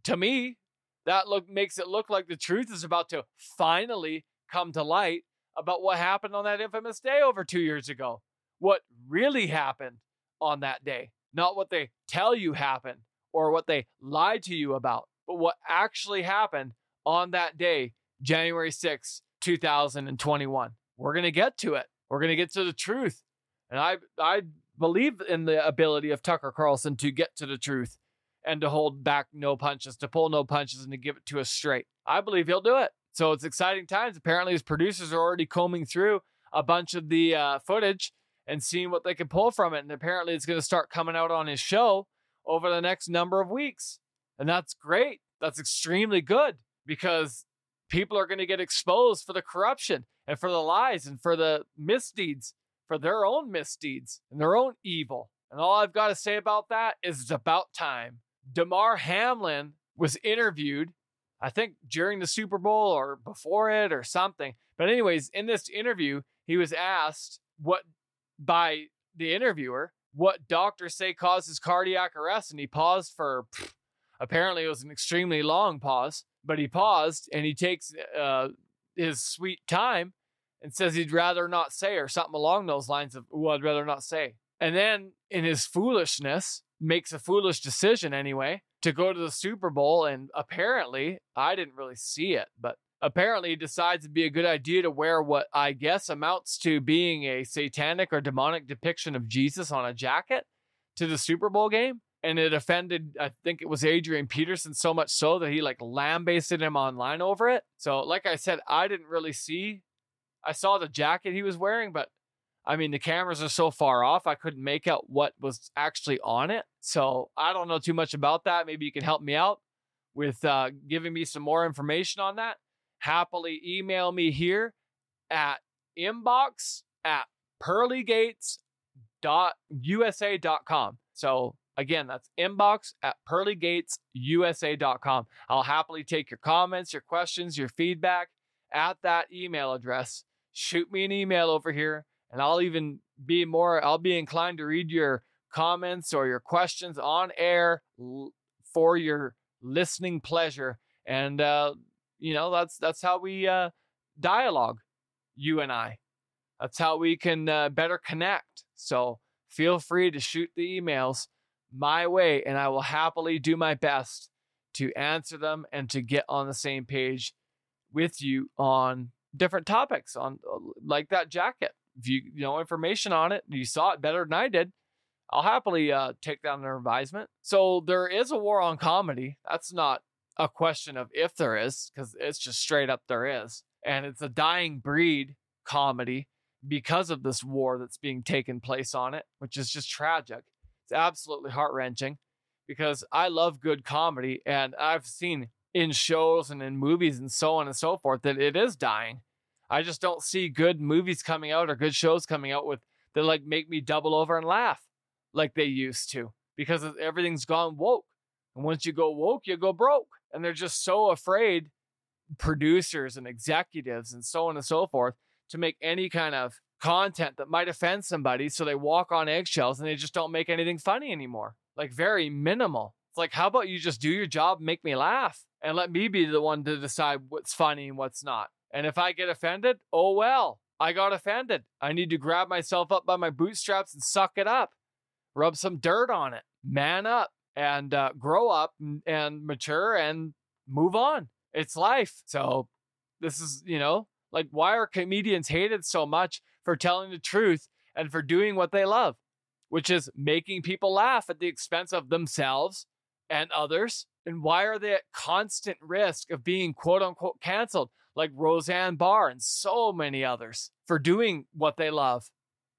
to me, that look makes it look like the truth is about to finally come to light about what happened on that infamous day over two years ago. What really happened on that day, not what they tell you happened or what they lied to you about, but what actually happened on that day, January 6, 2021. We're going to get to it. We're going to get to the truth. And I, I believe in the ability of Tucker Carlson to get to the truth and to hold back no punches, to pull no punches, and to give it to us straight. I believe he'll do it. So it's exciting times. Apparently, his producers are already combing through a bunch of the uh, footage and seeing what they can pull from it. And apparently, it's going to start coming out on his show over the next number of weeks. And that's great. That's extremely good because people are going to get exposed for the corruption and for the lies and for the misdeeds, for their own misdeeds and their own evil. And all I've got to say about that is it's about time. Damar Hamlin was interviewed I think during the Super Bowl or before it or something. But, anyways, in this interview, he was asked what by the interviewer what doctors say causes cardiac arrest, and he paused for apparently it was an extremely long pause, but he paused and he takes uh, his sweet time and says he'd rather not say or something along those lines of, "Oh, I'd rather not say." And then in his foolishness, makes a foolish decision anyway to go to the Super Bowl. And apparently, I didn't really see it, but apparently he decides it'd be a good idea to wear what I guess amounts to being a satanic or demonic depiction of Jesus on a jacket to the Super Bowl game. And it offended, I think it was Adrian Peterson so much so that he like lambasted him online over it. So, like I said, I didn't really see. I saw the jacket he was wearing, but I mean, the cameras are so far off, I couldn't make out what was actually on it. So I don't know too much about that. Maybe you can help me out. with uh, giving me some more information on that, happily email me here at inbox at pearlygates.usa.com. So again, that's inbox at pearlygatesusa.com. I'll happily take your comments, your questions, your feedback at that email address. Shoot me an email over here, and I'll even be more, I'll be inclined to read your comments or your questions on air for your listening pleasure. And, uh, you know, that's, that's how we uh, dialogue, you and I. That's how we can uh, better connect. So feel free to shoot the emails my way, and I will happily do my best to answer them and to get on the same page with you on different topics on uh, like that jacket. If you, you know information on it, you saw it better than I did. I'll happily uh, take down the advisement. So there is a war on comedy. That's not a question of if there is, because it's just straight up there is, and it's a dying breed comedy because of this war that's being taken place on it, which is just tragic. It's absolutely heart wrenching because I love good comedy and I've seen in shows and in movies and so on and so forth that it is dying. I just don't see good movies coming out or good shows coming out with that like make me double over and laugh like they used to because everything's gone woke. And once you go woke, you go broke. And they're just so afraid, producers and executives and so on and so forth, to make any kind of content that might offend somebody. So they walk on eggshells and they just don't make anything funny anymore. Like very minimal. It's like, how about you just do your job, make me laugh, and let me be the one to decide what's funny and what's not. And if I get offended, oh well, I got offended. I need to grab myself up by my bootstraps and suck it up, rub some dirt on it, man up, and uh, grow up and, and mature and move on. It's life. So this is, you know, like, why are comedians hated so much for telling the truth and for doing what they love, which is making people laugh at the expense of themselves and others? And why are they at constant risk of being quote unquote canceled, like Roseanne Barr and so many others, for doing what they love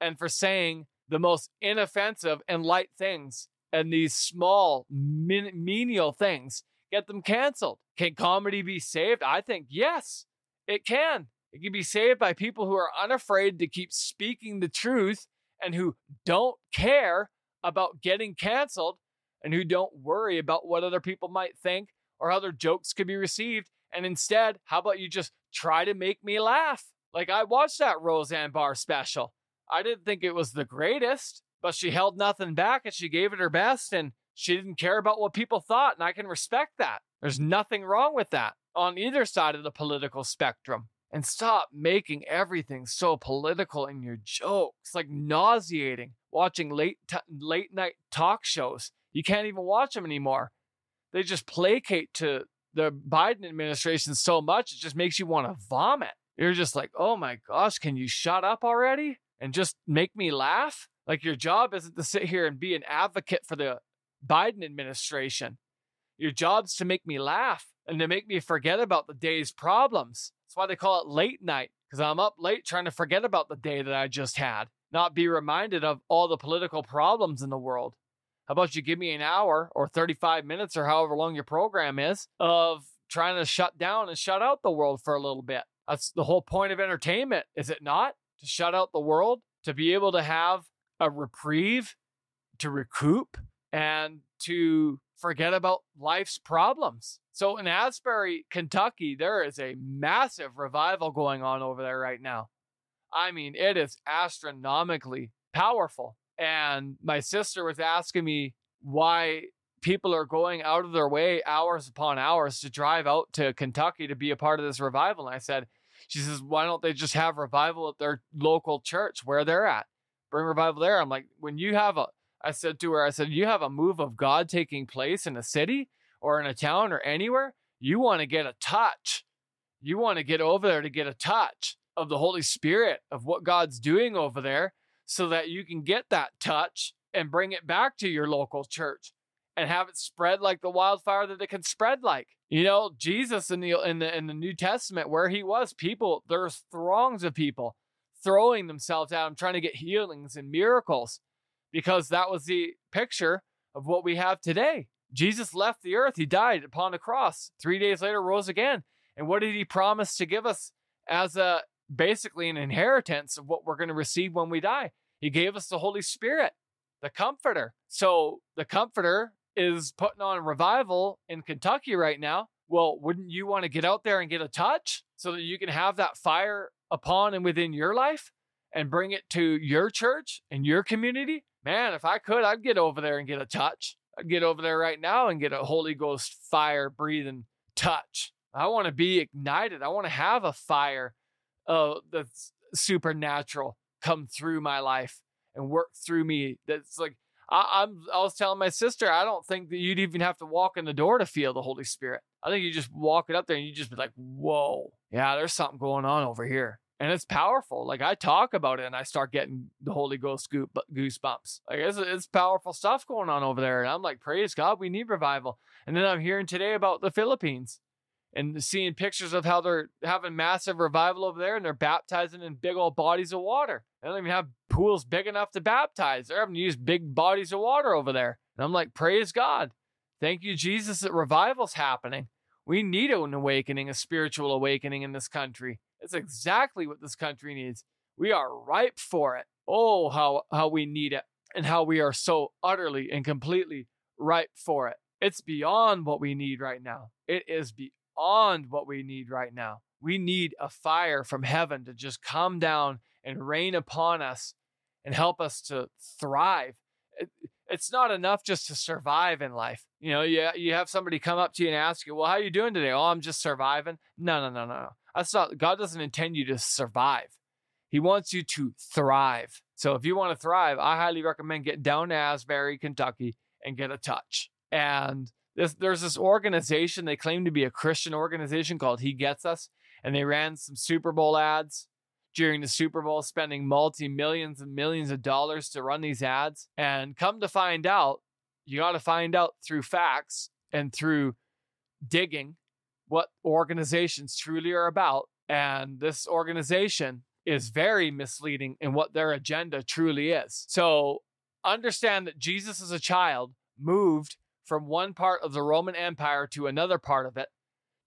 and for saying the most inoffensive and light things and these small, menial things get them canceled? Can comedy be saved? I think yes, it can. It can be saved by people who are unafraid to keep speaking the truth and who don't care about getting canceled and who don't worry about what other people might think or how their jokes could be received. And instead, how about you just try to make me laugh? Like I watched that Roseanne Barr special. I didn't think it was the greatest, but she held nothing back and she gave it her best and she didn't care about what people thought. And I can respect that. There's nothing wrong with that on either side of the political spectrum and stop making everything so political in your jokes. Like nauseating watching late t- late night talk shows. You can't even watch them anymore. They just placate to the Biden administration so much it just makes you want to vomit. You're just like, "Oh my gosh, can you shut up already and just make me laugh?" Like your job isn't to sit here and be an advocate for the Biden administration. Your job's to make me laugh and to make me forget about the day's problems. That's why they call it late night, because I'm up late trying to forget about the day that I just had, not be reminded of all the political problems in the world. How about you give me an hour or 35 minutes or however long your program is of trying to shut down and shut out the world for a little bit? That's the whole point of entertainment, is it not? To shut out the world, to be able to have a reprieve, to recoup, and to forget about life's problems. So in Asbury, Kentucky, there is a massive revival going on over there right now. I mean, it is astronomically powerful. And my sister was asking me why people are going out of their way hours upon hours to drive out to Kentucky to be a part of this revival. And I said, she says, why don't they just have revival at their local church where they're at? Bring revival there. I'm like, when you have a, I said to her, I said, you have a move of God taking place in a city or in a town or anywhere, you want to get a touch. You want to get over there to get a touch of the Holy Spirit, of what God's doing over there, so that you can get that touch and bring it back to your local church and have it spread like the wildfire that it can spread like. You know, Jesus in the in the in the New Testament, where he was, people, there's throngs of people throwing themselves at him, trying to get healings and miracles because that was the picture of what we have today. Jesus left the earth. He died upon the cross. Three days later, rose again. And what did he promise to give us as a basically an inheritance of what we're going to receive when we die? He gave us the Holy Spirit, the Comforter. So the Comforter is putting on revival in Kentucky right now. Well, wouldn't you want to get out there and get a touch so that you can have that fire upon and within your life and bring it to your church and your community? Man, if I could, I'd get over there and get a touch. I'd get over there right now and get a Holy Ghost fire breathing touch. I want to be ignited. I want to have a fire uh, that's supernatural come through my life and work through me. That's like I, am I was telling my sister, I don't think that you'd even have to walk in the door to feel the Holy Spirit. I think you just walk it up there and you just be like, whoa, yeah, there's something going on over here. And it's powerful. Like I talk about it and I start getting the Holy Ghost goosebumps. Like it's, it's powerful stuff going on over there. And I'm like, praise God, we need revival. And then I'm hearing today about the Philippines and seeing pictures of how they're having massive revival over there and they're baptizing in big old bodies of water. They don't even have pools big enough to baptize. They're having to use big bodies of water over there. And I'm like, praise God. Thank you, Jesus, that revival's happening. We need an awakening, a spiritual awakening in this country. It's exactly what this country needs. We are ripe for it. Oh, how, how we need it and how we are so utterly and completely ripe for it. It's beyond what we need right now. It is beyond what we need right now. We need a fire from heaven to just come down and rain upon us and help us to thrive. It, it's not enough just to survive in life. You know, you, you have somebody come up to you and ask you, Well, how are you doing today? Oh, I'm just surviving. No, no, no, no. That's not, God doesn't intend you to survive. He wants you to thrive. So if you want to thrive, I highly recommend getting down to Asbury, Kentucky and get a touch. And this, there's this organization, they claim to be a Christian organization called He Gets Us, and they ran some Super Bowl ads during the Super Bowl, spending multi millions and millions of dollars to run these ads. And come to find out, you got to find out through facts and through digging what organizations truly are about. And this organization is very misleading in what their agenda truly is. So understand that Jesus as a child moved from one part of the Roman Empire to another part of it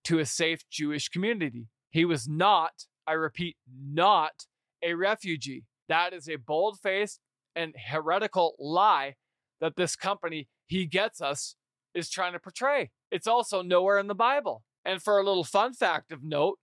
to a safe Jewish community. He was not, I repeat, not a refugee. That is a bold faced and heretical lie that this company, He Gets Us, is trying to portray. It's also nowhere in the Bible. And for a little fun fact of note,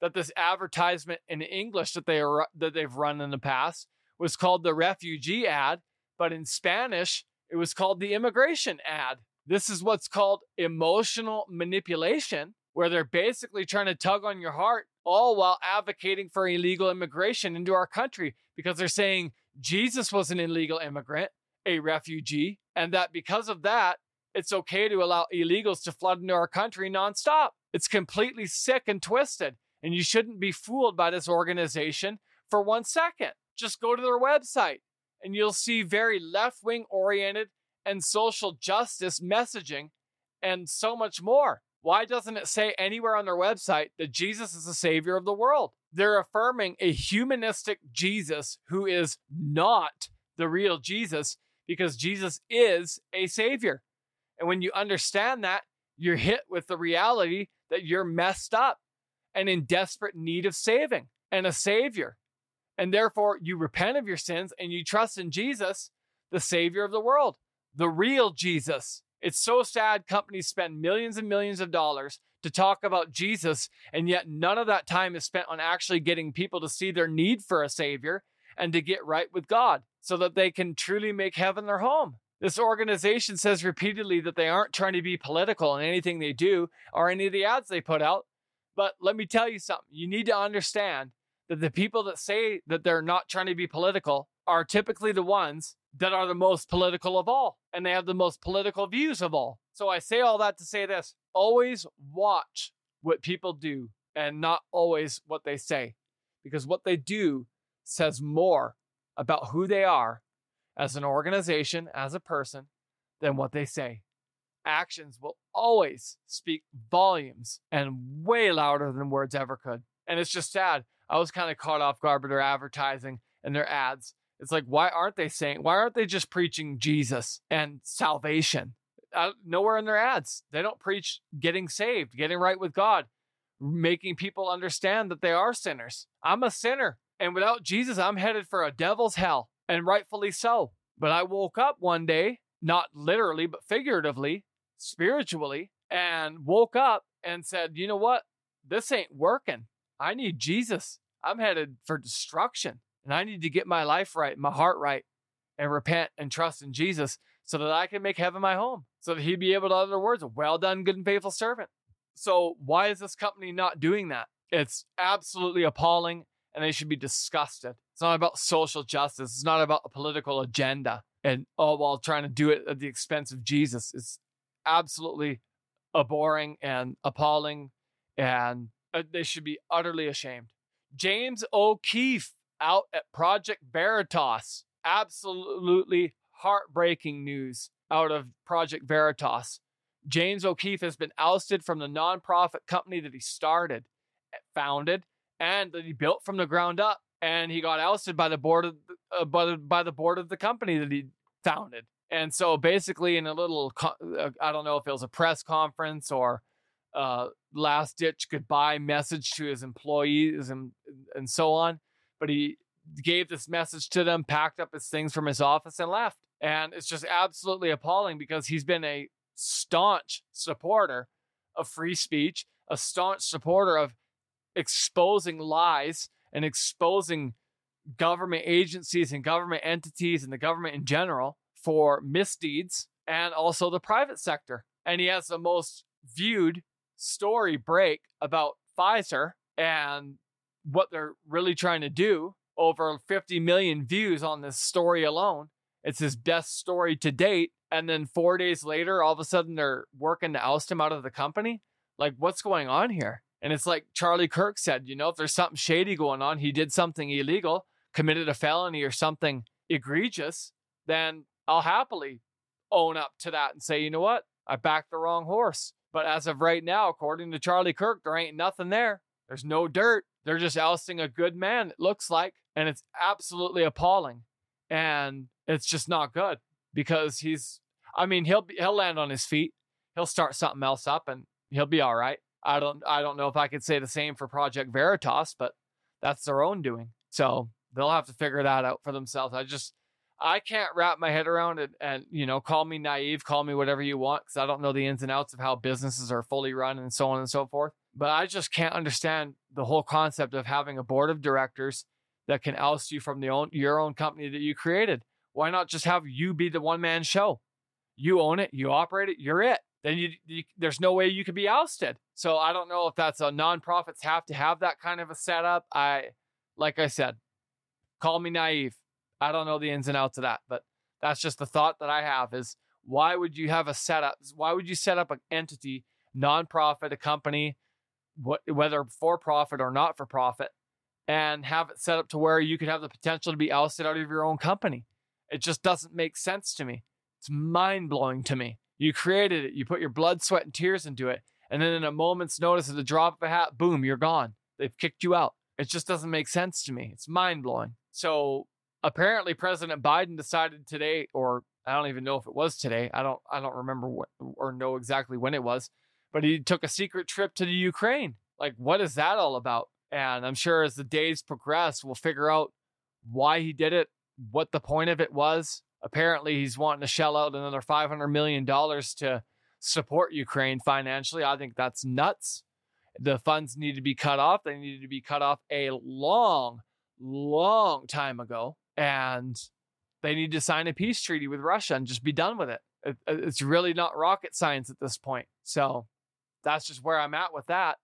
that this advertisement in English that they are that they've run in the past was called the refugee ad, but in Spanish it was called the immigration ad. This is what's called emotional manipulation, where they're basically trying to tug on your heart, all while advocating for illegal immigration into our country because they're saying Jesus was an illegal immigrant, a refugee, and that because of that, it's okay to allow illegals to flood into our country nonstop. It's completely sick and twisted, and you shouldn't be fooled by this organization for one second. Just go to their website and you'll see very left wing oriented and social justice messaging and so much more. Why doesn't it say anywhere on their website that Jesus is the savior of the world? They're affirming a humanistic Jesus who is not the real Jesus because Jesus is a savior. And when you understand that, you're hit with the reality that you're messed up and in desperate need of saving and a savior. And therefore, you repent of your sins and you trust in Jesus, the savior of the world the real Jesus. It's so sad companies spend millions and millions of dollars to talk about Jesus, and yet none of that time is spent on actually getting people to see their need for a Savior and to get right with God so that they can truly make heaven their home. This organization says repeatedly that they aren't trying to be political in anything they do or any of the ads they put out. But let me tell you something you need to understand that the people that say that they're not trying to be political are typically the ones that are the most political of all, and they have the most political views of all. So I say all that to say this always watch what people do and not always what they say, because what they do says more about who they are as an organization, as a person, than what they say. Actions will always speak volumes and way louder than words ever could. And it's just sad. I was kind of caught off guard by their advertising and their ads it's like, why aren't they saying, why aren't they just preaching Jesus and salvation? uh, nowhere in their ads. They don't preach getting saved, getting right with God, making people understand that they are sinners. I'm a sinner. And without Jesus, I'm headed for a devil's hell, and rightfully so. But I woke up one day, not literally, but figuratively, spiritually, and woke up and said, you know what? This ain't working. I need Jesus. I'm headed for destruction, and I need to get my life right, my heart right, and repent and trust in Jesus so that I can make heaven my home, so that he'd be able to utter words, well done, good and faithful servant. So, why is this company not doing that? It's absolutely appalling and they should be disgusted. It's not about social justice. It's not about a political agenda and all while trying to do it at the expense of Jesus. It's absolutely abhorring and appalling and uh, they should be utterly ashamed. James O'Keefe out at Project Veritas. Absolutely heartbreaking news out of Project Veritas. James O'Keefe has been ousted from the nonprofit company that he started, founded, and that he built from the ground up. And he got ousted by the board of uh, by, the, by the board of the company that he founded. And so basically, in a little, uh, I don't know if it was a press conference or uh, last ditch goodbye message to his employees and and so on, but he gave this message to them, packed up his things from his office, and left. And it's just absolutely appalling because he's been a staunch supporter of free speech, a staunch supporter of exposing lies and exposing government agencies and government entities and the government in general for misdeeds and also the private sector. And he has the most viewed story break about Pfizer and what they're really trying to do. Over 50 million views on this story alone. It's his best story to date. And then four days later, all of a sudden they're working to oust him out of the company. Like, what's going on here? And it's like Charlie Kirk said, you know, if there's something shady going on, he did something illegal, committed a felony or something egregious, then I'll happily own up to that and say, you know what? I backed the wrong horse. But as of right now, according to Charlie Kirk, there ain't nothing there. There's no dirt. They're just ousting a good man, it looks like. And it's absolutely appalling. And it's just not good because he's I mean, he'll be, he'll land on his feet. He'll start something else up and he'll be all right. I don't I don't know if I could say the same for Project Veritas, but that's their own doing. So they'll have to figure that out for themselves. I just I can't wrap my head around it and you know, call me naive, call me whatever you want cuz I don't know the ins and outs of how businesses are fully run and so on and so forth. But I just can't understand the whole concept of having a board of directors that can oust you from the own your own company that you created. Why not just have you be the one man show? You own it, you operate it, you're it. Then you, you, there's no way you could be ousted. So I don't know if that's a nonprofits have to have that kind of a setup. I like I said, call me naive. I don't know the ins and outs of that, but that's just the thought that I have is why would you have a setup? Why would you set up an entity, nonprofit, a company, whether for profit or not for profit, and have it set up to where you could have the potential to be ousted out of your own company? It just doesn't make sense to me. It's mind blowing to me. You created it, you put your blood, sweat, and tears into it. And then in a moment's notice, at the drop of a hat, boom, you're gone. They've kicked you out. It just doesn't make sense to me. It's mind blowing. So apparently, President Biden decided today, or I don't even know if it was today. I don't. I don't remember what or know exactly when it was. But he took a secret trip to the Ukraine. Like, what is that all about? And I'm sure as the days progress, we'll figure out why he did it, what the point of it was. Apparently, he's wanting to shell out another $500 million to support Ukraine financially. I think that's nuts. The funds need to be cut off. They needed to be cut off a long, long time ago. And they need to sign a peace treaty with Russia and just be done with it. It's really not rocket science at this point. So that's just where I'm at with that.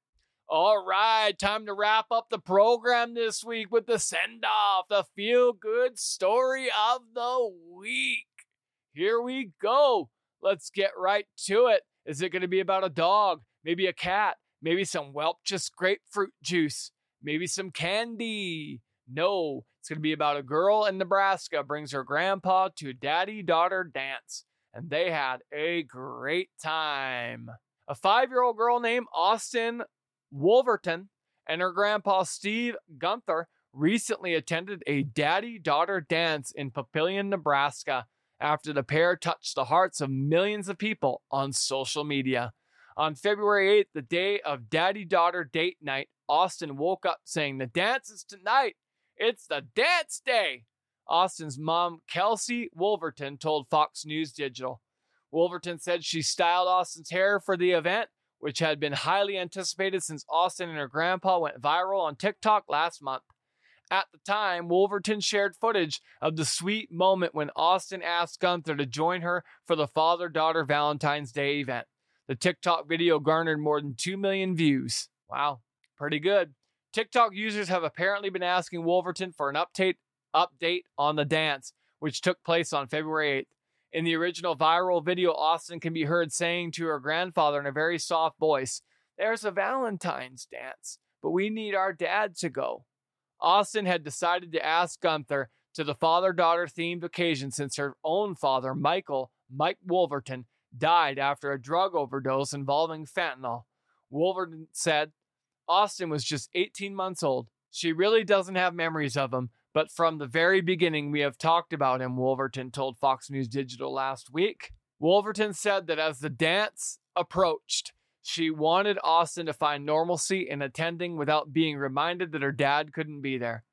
All right, time to wrap up the program this week with the send off, the feel good story of the week. Here we go. Let's get right to it. Is it going to be about a dog, maybe a cat, maybe some Welch's grapefruit juice, maybe some candy? No, it's going to be about a girl in Nebraska brings her grandpa to daddy daughter dance, and they had a great time. A five year old girl named Austin Wolverton and her grandpa Steve Gunther recently attended a daddy daughter dance in Papillion, Nebraska, after the pair touched the hearts of millions of people on social media. On February 8th, the day of daddy daughter date night, Austin woke up saying, The dance is tonight. It's the dance day. Austin's mom, Kelsey Wolverton, told Fox News Digital. Wolverton said she styled Austin's hair for the event, which had been highly anticipated since Austin and her grandpa went viral on TikTok last month. At the time, Wolverton shared footage of the sweet moment when Austin asked Gunther to join her for the father daughter Valentine's Day event. The TikTok video garnered more than 2 million views. Wow, pretty good. TikTok users have apparently been asking Wolverton for an update update on the dance, which took place on February 8th. In the original viral video, Austin can be heard saying to her grandfather in a very soft voice, There's a Valentine's dance, but we need our dad to go. Austin had decided to ask Gunther to the father daughter themed occasion since her own father, Michael, Mike Wolverton, died after a drug overdose involving fentanyl. Wolverton said Austin was just 18 months old. She really doesn't have memories of him, but from the very beginning, we have talked about him, Wolverton told Fox News Digital last week. Wolverton said that as the dance approached, she wanted Austin to find normalcy in attending without being reminded that her dad couldn't be there.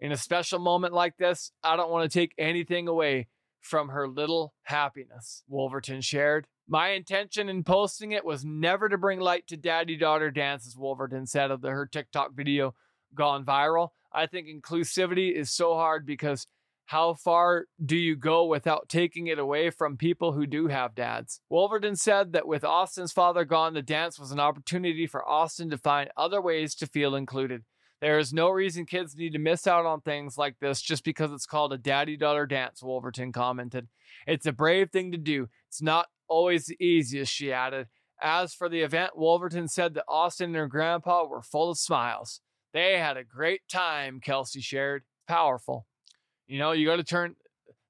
In a special moment like this, I don't want to take anything away from her little happiness, Wolverton shared. My intention in posting it was never to bring light to daddy daughter dances, Wolverton said of the, her TikTok video gone viral. I think inclusivity is so hard because how far do you go without taking it away from people who do have dads? Wolverton said that with Austin's father gone, the dance was an opportunity for Austin to find other ways to feel included. There is no reason kids need to miss out on things like this just because it's called a daddy daughter dance, Wolverton commented. It's a brave thing to do. It's not always the easiest, she added. As for the event, Wolverton said that Austin and her grandpa were full of smiles. They had a great time, Kelsey shared. Powerful. You know, you got to turn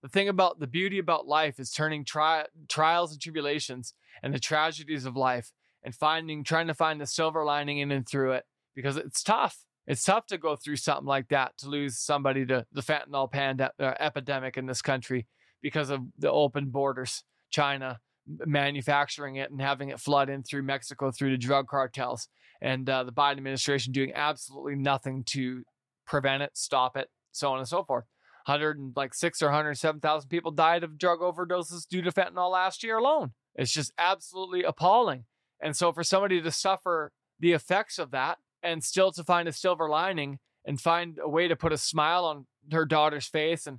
the thing about the beauty about life is turning tri- trials and tribulations and the tragedies of life and finding, trying to find the silver lining in and through it because it's tough. It's tough to go through something like that to lose somebody to the fentanyl pand- uh, epidemic in this country because of the open borders, China manufacturing it and having it flood in through Mexico through the drug cartels, and uh, the Biden administration doing absolutely nothing to prevent it, stop it, so on and so forth. 100 and like six or 107,000 people died of drug overdoses due to fentanyl last year alone. It's just absolutely appalling. And so for somebody to suffer the effects of that and still to find a silver lining and find a way to put a smile on her daughter's face and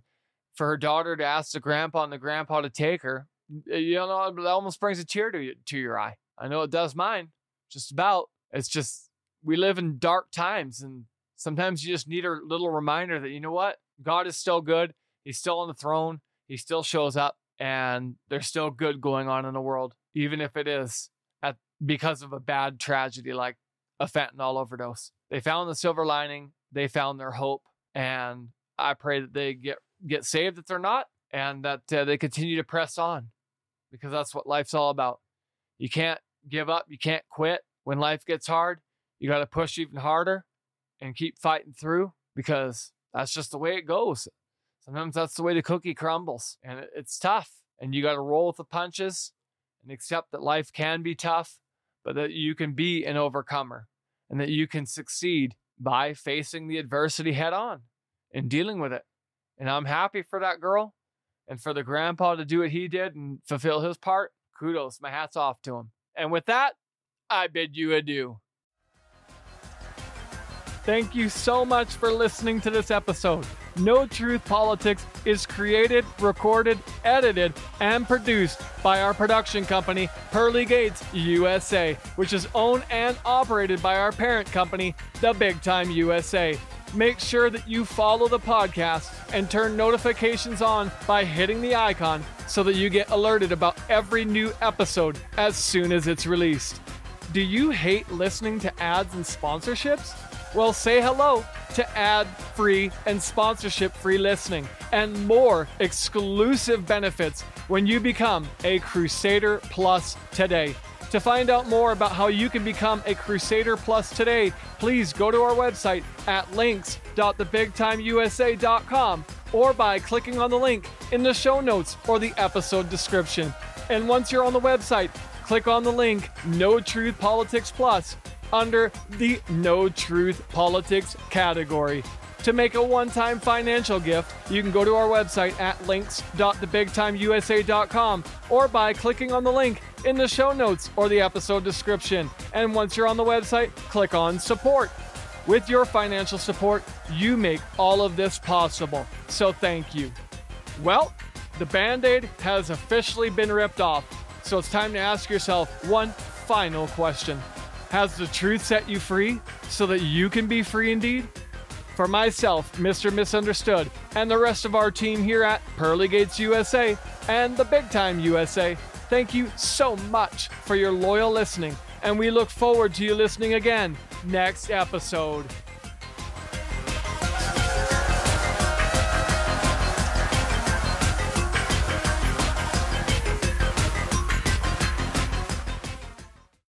for her daughter to ask the grandpa and the grandpa to take her, you know, that almost brings a tear to, you, to your eye. I know it does mine, just about. It's just, we live in dark times and sometimes you just need a little reminder that, you know what? God is still good. He's still on the throne. He still shows up, and there's still good going on in the world, even if it is at because of a bad tragedy like a fentanyl overdose. They found the silver lining. They found their hope, and I pray that they get get saved if they're not, and that uh, they continue to press on, because that's what life's all about. You can't give up. You can't quit when life gets hard. You got to push even harder and keep fighting through because that's just the way it goes. Sometimes that's the way the cookie crumbles, and it's tough. And you got to roll with the punches and accept that life can be tough, but that you can be an overcomer and that you can succeed by facing the adversity head on and dealing with it. And I'm happy for that girl and for the grandpa to do what he did and fulfill his part. Kudos. My hat's off to him. And with that, I bid you adieu. Thank you so much for listening to this episode. Know Truth Politics is created, recorded, edited, and produced by our production company, Pearly Gates USA, which is owned and operated by our parent company, The Big Time USA. Make sure that you follow the podcast and turn notifications on by hitting the icon so that you get alerted about every new episode as soon as it's released. Do you hate listening to ads and sponsorships? Well, say hello to ad free and sponsorship free listening and more exclusive benefits when you become a Crusader Plus today. To find out more about how you can become a Crusader Plus today, please go to our website at links.thebigtimeusa.com or by clicking on the link in the show notes or the episode description. And once you're on the website, click on the link Know Truth Politics Plus under the Know Truth Politics category. To make a one time financial gift, you can go to our website at links.thebigtimeusa.com or by clicking on the link in the show notes or the episode description. And once you're on the website, click on support. With your financial support, you make all of this possible. So thank you. Well, the band aid has officially been ripped off. So it's time to ask yourself one final question Has the truth set you free so that you can be free indeed? For myself, Mr. Misunderstood, and the rest of our team here at Pearly Gates USA and the Big Time USA, thank you so much for your loyal listening, and we look forward to you listening again next episode.